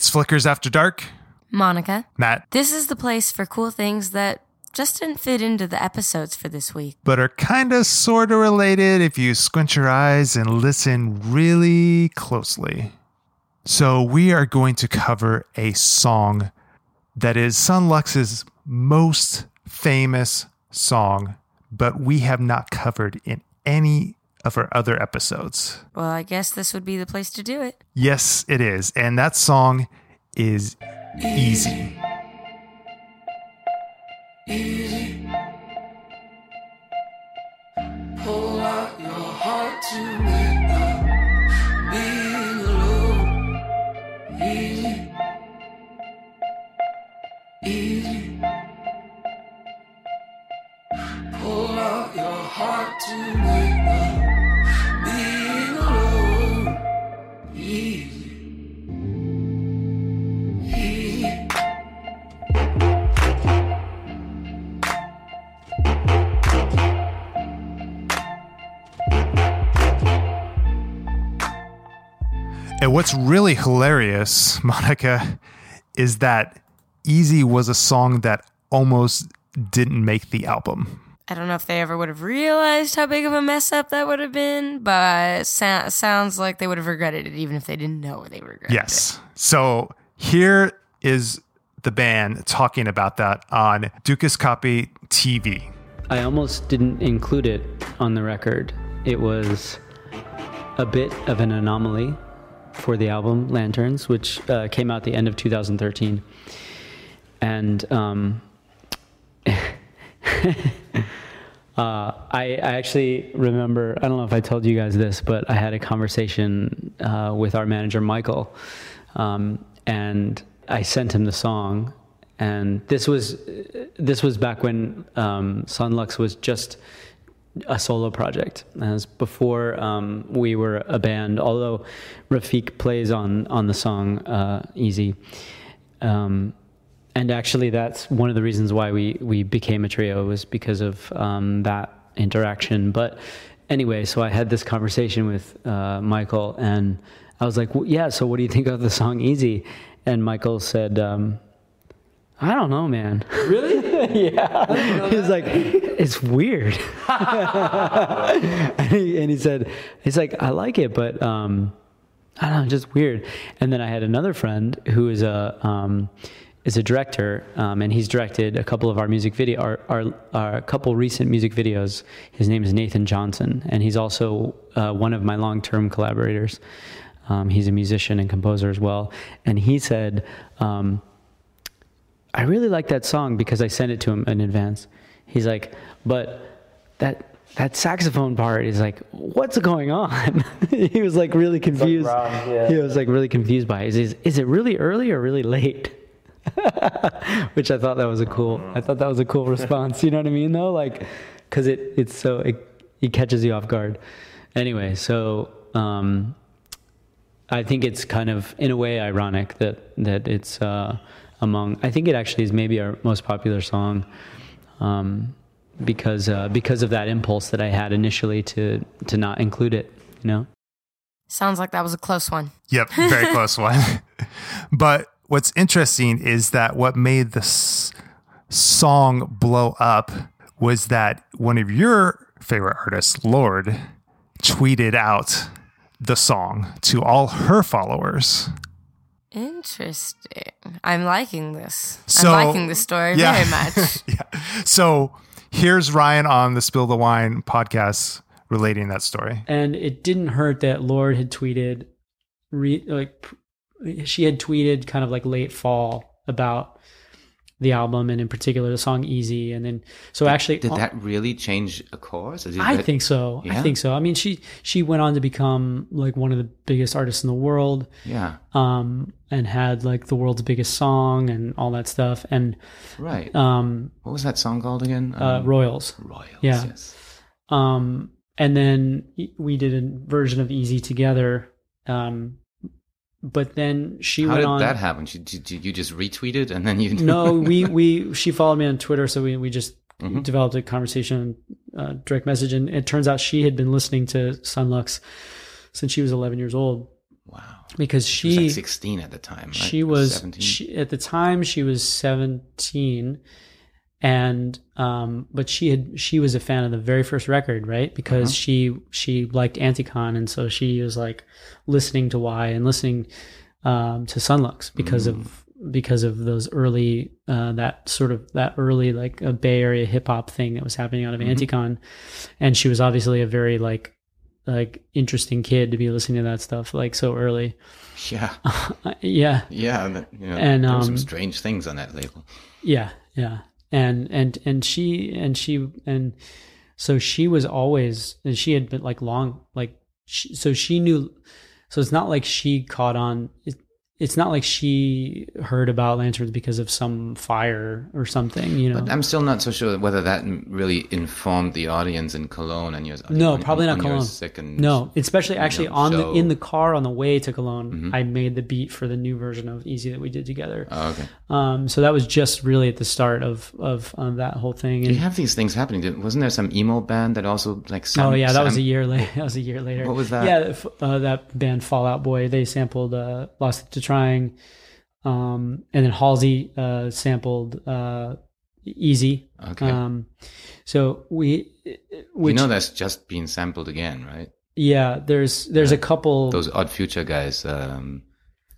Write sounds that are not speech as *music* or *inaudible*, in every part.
It's Flickers After Dark. Monica, Matt, this is the place for cool things that just didn't fit into the episodes for this week. but are kind of sort of related if you squint your eyes and listen really closely. So, we are going to cover a song that is Son Lux's most famous song, but we have not covered in any of our other episodes. Well, I guess this would be the place to do it. Yes, it is. And that song is Easy. Easy. Pull out your heart to make up being alone. Easy. Easy. Pull out your heart to make what's really hilarious, *laughs* Monica, is that Easy was a song that almost didn't make the album. I don't know if they ever would have realized how big of a mess up that would have been, but so- sounds like they would have regretted it even if they didn't know they regretted it. Yes. So here is the band talking about that on Dukascopy TV. I almost didn't include it on the record. It was a bit of an anomaly for the album Lanterns, which uh, came out the end of 2013. And um, *laughs* uh, I, I actually remember, I don't know if I told you guys this, but I had a conversation uh, with our manager, Michael. Um, and I sent him the song. And this was this was back when um, Son Lux was just a solo project. As before um, we were a band, although Rafiq plays on on the song uh, "Easy." Um, and actually, that's one of the reasons why we we became a trio was because of um, that interaction. But anyway, so I had this conversation with uh, Michael, and I was like, well, "Yeah, so what do you think of the song "Easy"?" And Michael said. Um, I don't know, man. Really? *laughs* yeah. He's like, it's weird. *laughs* and, he, and he said, he's like, I like it, but um, I don't know, just weird. And then I had another friend who is a um, is a director, um, and he's directed a couple of our music video, our, our, our a couple recent music videos. His name is Nathan Johnson, and he's also uh, one of my long term collaborators. Um, he's a musician and composer as well, and he said. I really like that song because I sent it to him in advance. He's like, but that that saxophone part is like, what's going on? *laughs* he was like really confused. wrong, yeah. He was like really confused by it. Is, is it really early or really late? *laughs* Which I thought that was a cool. I thought that was a cool response. You know what I mean, though, like, because it it's so it, it catches you off guard. Anyway, so um, I think it's kind of in a way ironic that that it's uh, among. I think it actually is maybe our most popular song um, because uh, because of that impulse that I had initially to to not include it. You know. Sounds like that was a close one. Yep, very *laughs* close one. But what's interesting is that what made this song blow up was that one of your favorite artists, Lorde, tweeted out the song to all her followers. Interesting. I'm liking this. So- I'm liking this story Yeah. very *laughs* much. yeah. So here's Ryan on the Spill the Wine podcast relating that story. and it didn't hurt that Lorde had tweeted, re, like she had tweeted kind of like late fall about the album and in particular the song "Easy," and then so actually Did that really change a course? Did I that- think so. I think so. I mean, she she went on to become like one of the biggest artists in the world, Yeah, um, and had like the world's biggest song and all that stuff, and right. um, what was that song called again? uh, Um, Royals. Royals. yeah. Yes. Um, and then we did a version of Easy together. Um, but then she How went did that happen? Did, did, you just retweeted and then you? no, *laughs* we we she followed me on Twitter, so we we just Mhm. developed a conversation, uh, direct message, and it turns out she had been listening to Son Lux since she was 11 years old. Wow. because She was like 16 at the time. Right? she was 17. she, at the time she was 17 and um but she had she was a fan of the very first record right because she she liked anticon and so she was like listening to y and listening um to Son Lux because of because of those early uh that sort of that early like a bay area hip hop thing that was happening out of anticon and she was obviously a very like like interesting kid to be listening to that stuff like so early yeah. *laughs* yeah Yeah. and, you know, And, were some um, strange things on that label. Yeah, yeah. And and and she and she and so she was always and she had been like long like she, so she knew so it's not like she caught on it, it's not like she heard about lanterns because of some fire or something, you know. But I'm still not so sure whether that really informed the audience in Cologne and your no, on- probably not Cologne. second no, especially actually know, on the in the car on the way to Cologne, Mhm. I made the beat for the new version of Easy that we did together. Oh, okay. Um, so that was just really at the start of of um, that whole thing. You have these things happening. Wasn't there some emo band that also like? Sam, oh yeah, that was a year *laughs* later. That was a year later. What was that? Yeah, uh, that band Fall Out Boy. They sampled uh, "Lost to Trying," um, and then Halsey uh, sampled uh, "Easy." Okay. Um, so we, which you know that's just being sampled again, right? yeah, there's there's a couple. Those Odd Future guys. Um,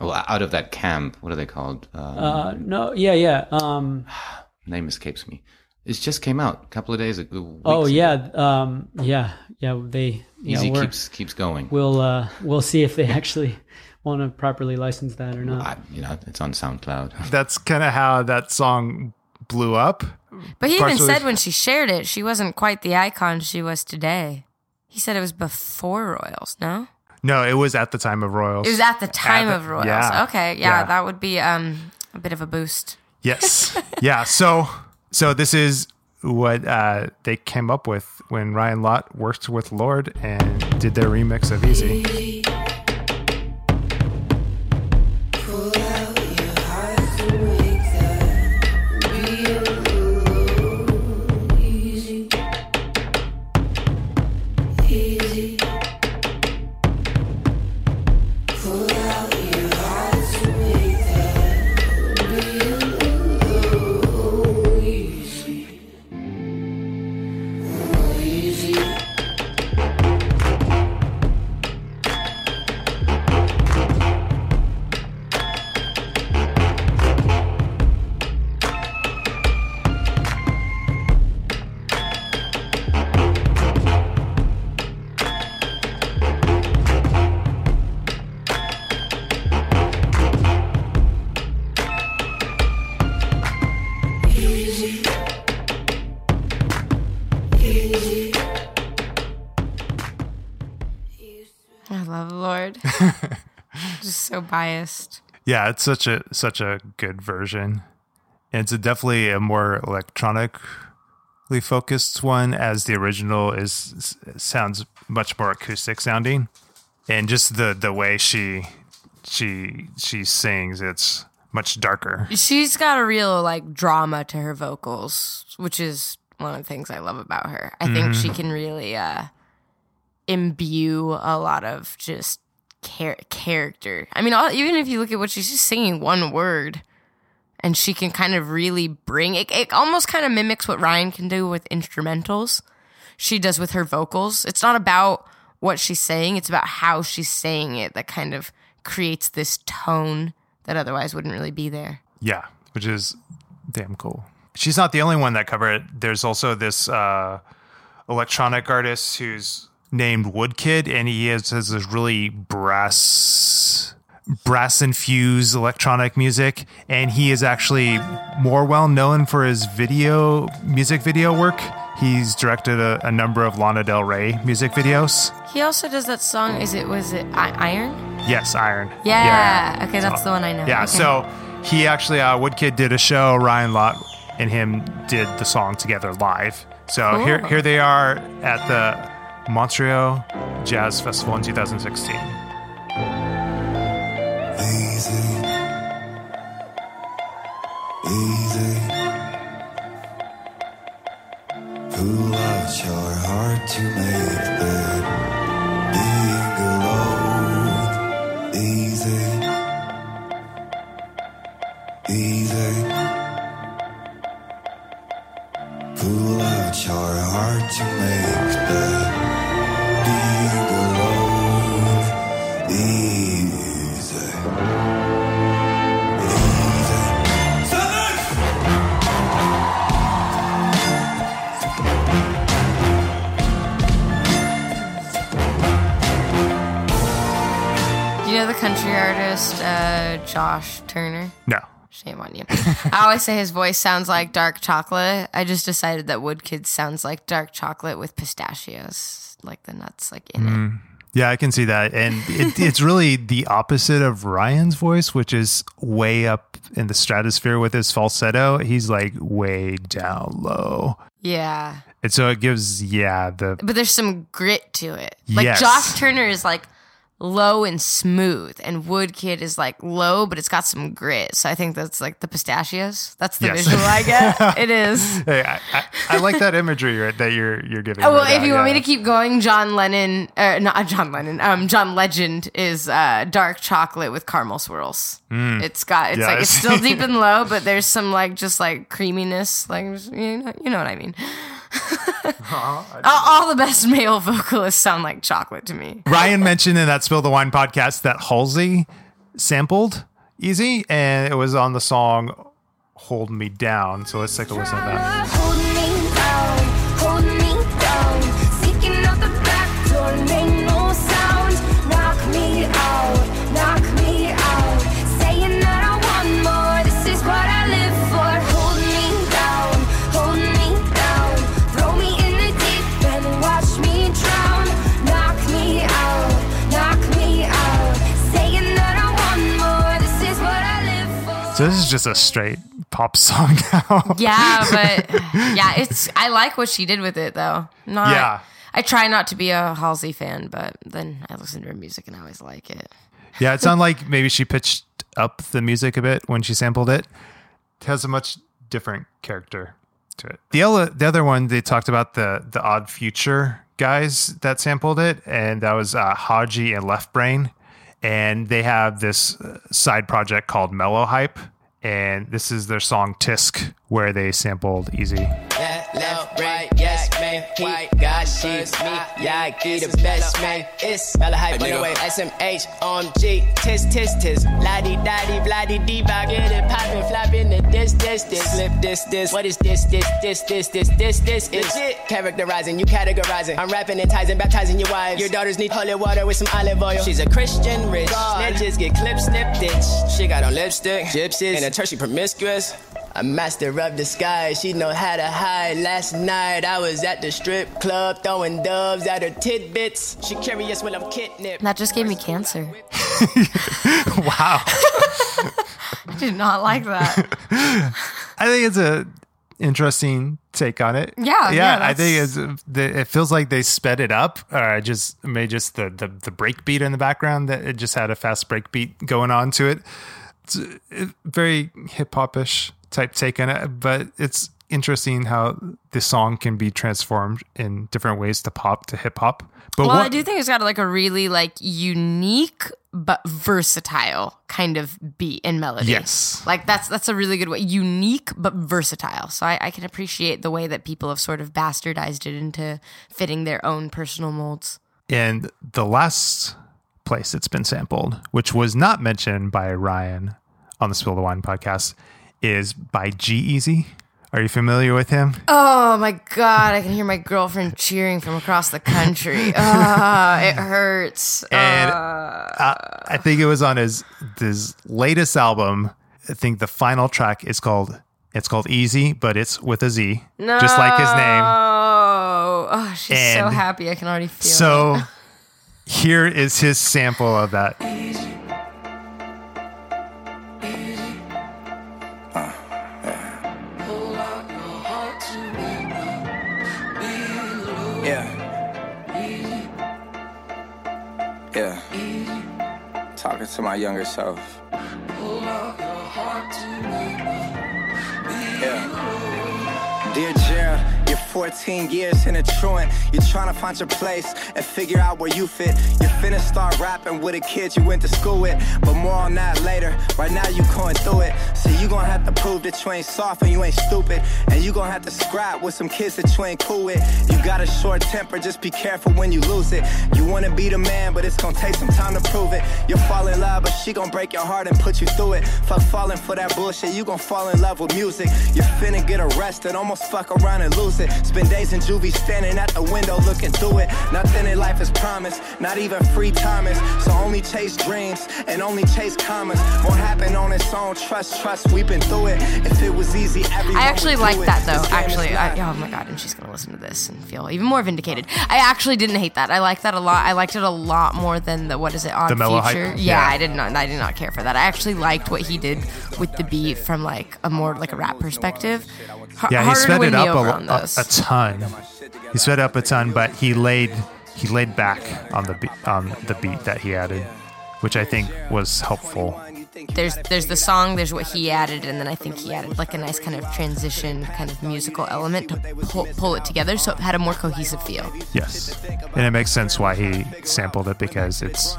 well, out of that camp, what are they called? Um, uh, no, yeah, yeah. Um, *sighs* name escapes me. It just came out a couple of days ago. oh ago. yeah, um, yeah, yeah. They Easy keeps keeps going. we'll uh, we'll see if they *laughs* actually want to properly license that or not. I, you know, it's on SoundCloud. *laughs* That's kind of how that song blew up. But he even said when she shared it, she wasn't quite the icon she was today. He said it was before Royals, no? No, it was at the time of Royals. It was at the time the- of Royals. yeah. Okay, yeah, Yeah. that would be um a bit of a boost. Yes. *laughs* yeah. So so this is what uh, they came up with when Ryan Lott worked with Lorde and did their remix of Easy. So biased. Yeah, it's such a such a good version. And it's a definitely a more electronically focused one, as the original is sounds much more acoustic sounding, and just the the way she she she sings, it's much darker. She's got a real like drama to her vocals, which is one of the things I love about her. I think she can really uh imbue a lot of just char- character. I mean, all, even if you look at what she's just singing one word and she can kind of really bring it, it almost kind of mimics what Ryan can do with instrumentals. She does with her vocals. It's not about what she's saying, it's about how she's saying it that kind of creates this tone that otherwise wouldn't really be there. Yeah, which is damn cool. She's not the only one that covered it. There's also this uh, electronic artist who's named Woodkid, and he has, has this really brass brass infused electronic music and he is actually more well known for his video music video work he's directed a, a number of lana del rey music videos He also does that song. Is it was it I- Iron? yes iron Yeah. Okay, that's the one I know. Yeah, Okay. so he actually, uh, Woodkid did a show. Ryan Lott and him did the song together live. So here, here they are at the Montreal Jazz Festival in 2016. Easy. Your heart to country artist uh, Josh Turner? No. Shame on you. I always say his voice sounds like dark chocolate. I just decided that Woodkid sounds like dark chocolate with pistachios, like the nuts, like in it. Yeah, I can see that. And it, it's really the opposite of Ryan's voice, which is way up in the stratosphere with his falsetto. He's like way down low. Yeah, And so it gives, yeah, the but there's some grit to it. Like Yes. Josh Turner is like low and smooth, and Woodkid is like low, but it's got some grit. So I think that's like the pistachios. That's the Yes. visual I get. *laughs* it is. Hey, I, I, I like that imagery right- that you're you're giving. Oh, well, right if now, you want me to keep going, John Lennon, uh, not John Lennon, um, John Legend is uh, dark chocolate with caramel swirls. It's got, it's Yeah, like it's still deep and low, *laughs* but there's some like just like creaminess, like you know, you know what I mean. All, all the best male vocalists sound like chocolate to me. Ryan mentioned in that Spill the Wine podcast that Halsey sampled Easy, and it was on the song "Hold Me Down." So let's take a listen to that. So this is just a straight pop *laughs* song now. Yeah, *laughs* but yeah, it's I like what she did with it though. Not, Yeah. I try not to be a Halsey fan, but then I listen to her music and I always like it. Yeah, it sounded like maybe she pitched up the music a bit when she sampled it. It has a much different character to it. The other, the other one they talked about the the Odd Future guys that sampled it, and that was uh, Hodgy and Left Brain, and they have this uh, side project called Mellow Hype, and this is their song Tisk, where they sampled Easy. Right, man. He got shit. Me, yeah, I get the best, man. It's Mella hype on the way. SMH on G. Tis, tis, tis. La di da di, blah di di, bop. Get it poppin', floppin' the this, this, this. Flip this, this. What is this, this, this, this, this, this, this? Is it characterizing, you categorizing. I'm rapping and and baptizing your wives. Your daughters need holy water with some olive oil. She's a Christian rich. Snitches get clip snip ditch. She got on lipstick, gypsies, and a tertiary promiscuous. A master of disguise, she know how to hide. Last night I was at the strip club throwing doves at her tidbits. She curious when I'm kidnapped. That just gave me cancer. *laughs* Wow, *laughs* I did not like that. *laughs* I think it's a interesting take on it. Yeah, yeah. yeah, I think it's it feels like they sped it up, or just made just the the the break beat in the background that it just had a fast break beat going on to it. It's uh, very hip hopish type take on it, but it's interesting how the song can be transformed in different ways to pop to hip hop. But well, what, I do think it's got like a really like unique but versatile kind of beat and melody. Yes. Like that's that's a really good way. Unique but versatile. So I, I can appreciate the way that people have sort of bastardized it into fitting their own personal molds. And the last place it's been sampled, which was not mentioned by Ryan on the Spill the Wine podcast, is by G-Eazy. Are you familiar with him? Oh my god, I can hear my girlfriend cheering from across the country. *laughs* Ah, it hurts. And uh, I think it was on his his latest album. I think the final track is called it's called Easy, but it's with a Z, just like his name. Oh, oh she's so happy. I can already feel it. So *laughs* here is his sample of that. Talking to my younger self. Yeah. Dear 14 years in a truant. You're trying to find your place and figure out where you fit. You're finna start rapping with a kid you went to school with. But more on that later. Right now you going through it. So you gonna have to prove that you ain't soft and you ain't stupid. And you gonna have to scrap with some kids that you ain't cool with. You got a short temper, just be careful when you lose it. You wanna be the man, but it's gonna take some time to prove it. You'll fall in love, but she gonna break your heart and put you through it. Fuck falling for that bullshit, you gon' fall in love with music. You're finna get arrested, almost fuck around and lose it. Spend days in juvie standing at the window looking through it. Nothing in life is promised, not even free time is. So only chase dreams and only chase commas. Won't happen on its own, trust, trust, we've been through it. If it was easy, everyone I actually would like do it. that though. This game is Actually, I, oh my god, and she's gonna listen to this and feel even more vindicated. I actually didn't hate that. I liked that a lot. I liked it a lot more than the what is it on The mellow hype? Future. Yeah. Yeah, I did not. I did not care for that. I actually liked what he did with the beat from like a more like a rap perspective. H- Yeah, he sped it up a, over lo- on a, a ton. He sped up a ton, but he laid he laid back on the be- on the beat that he added, which I think was helpful. there's there's the song, there's what he added, and then I think he added like a nice kind of transition, kind of musical element to pull, pull it together, so it had a more cohesive feel. Yes, and it makes sense why he sampled it because it's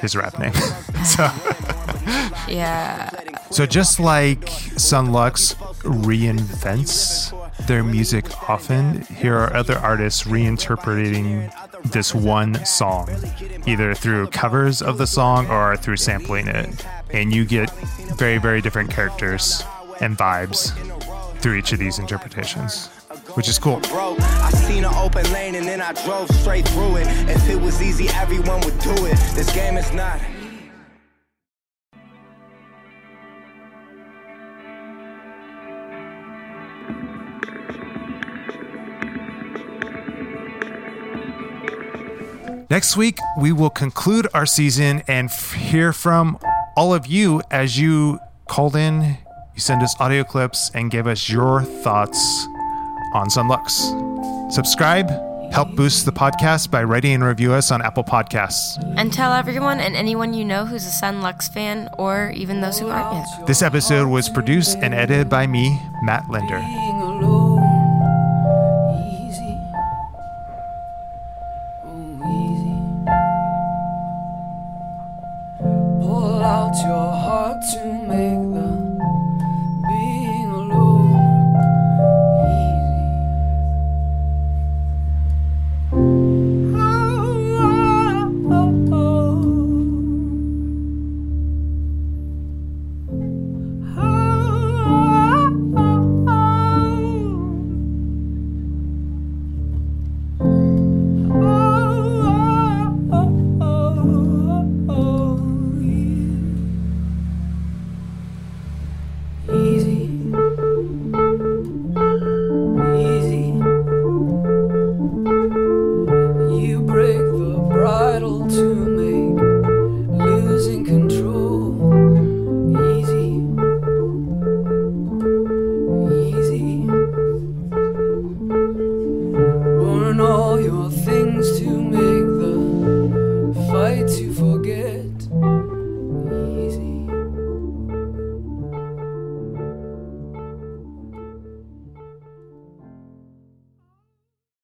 his rap name. *laughs* so, *laughs* Yeah, so just like Son Lux reinvents their music often, here are other artists reinterpreting this one song, either through covers of the song or through sampling it, and you get very very different characters and vibes through each of these interpretations, which is cool. I seen an open lane and then I drove straight through it. If it was easy, everyone would do it. This game is not. Next week, we will conclude our season and f- hear from all of you as you called in, you send us audio clips, and give us your thoughts on Son Lux. Subscribe, help boost the podcast by rating and review us on Apple Podcasts. and tell everyone and anyone you know who's a Son Lux fan, or even those who aren't yet. This episode was produced and edited by me, Matt Linder.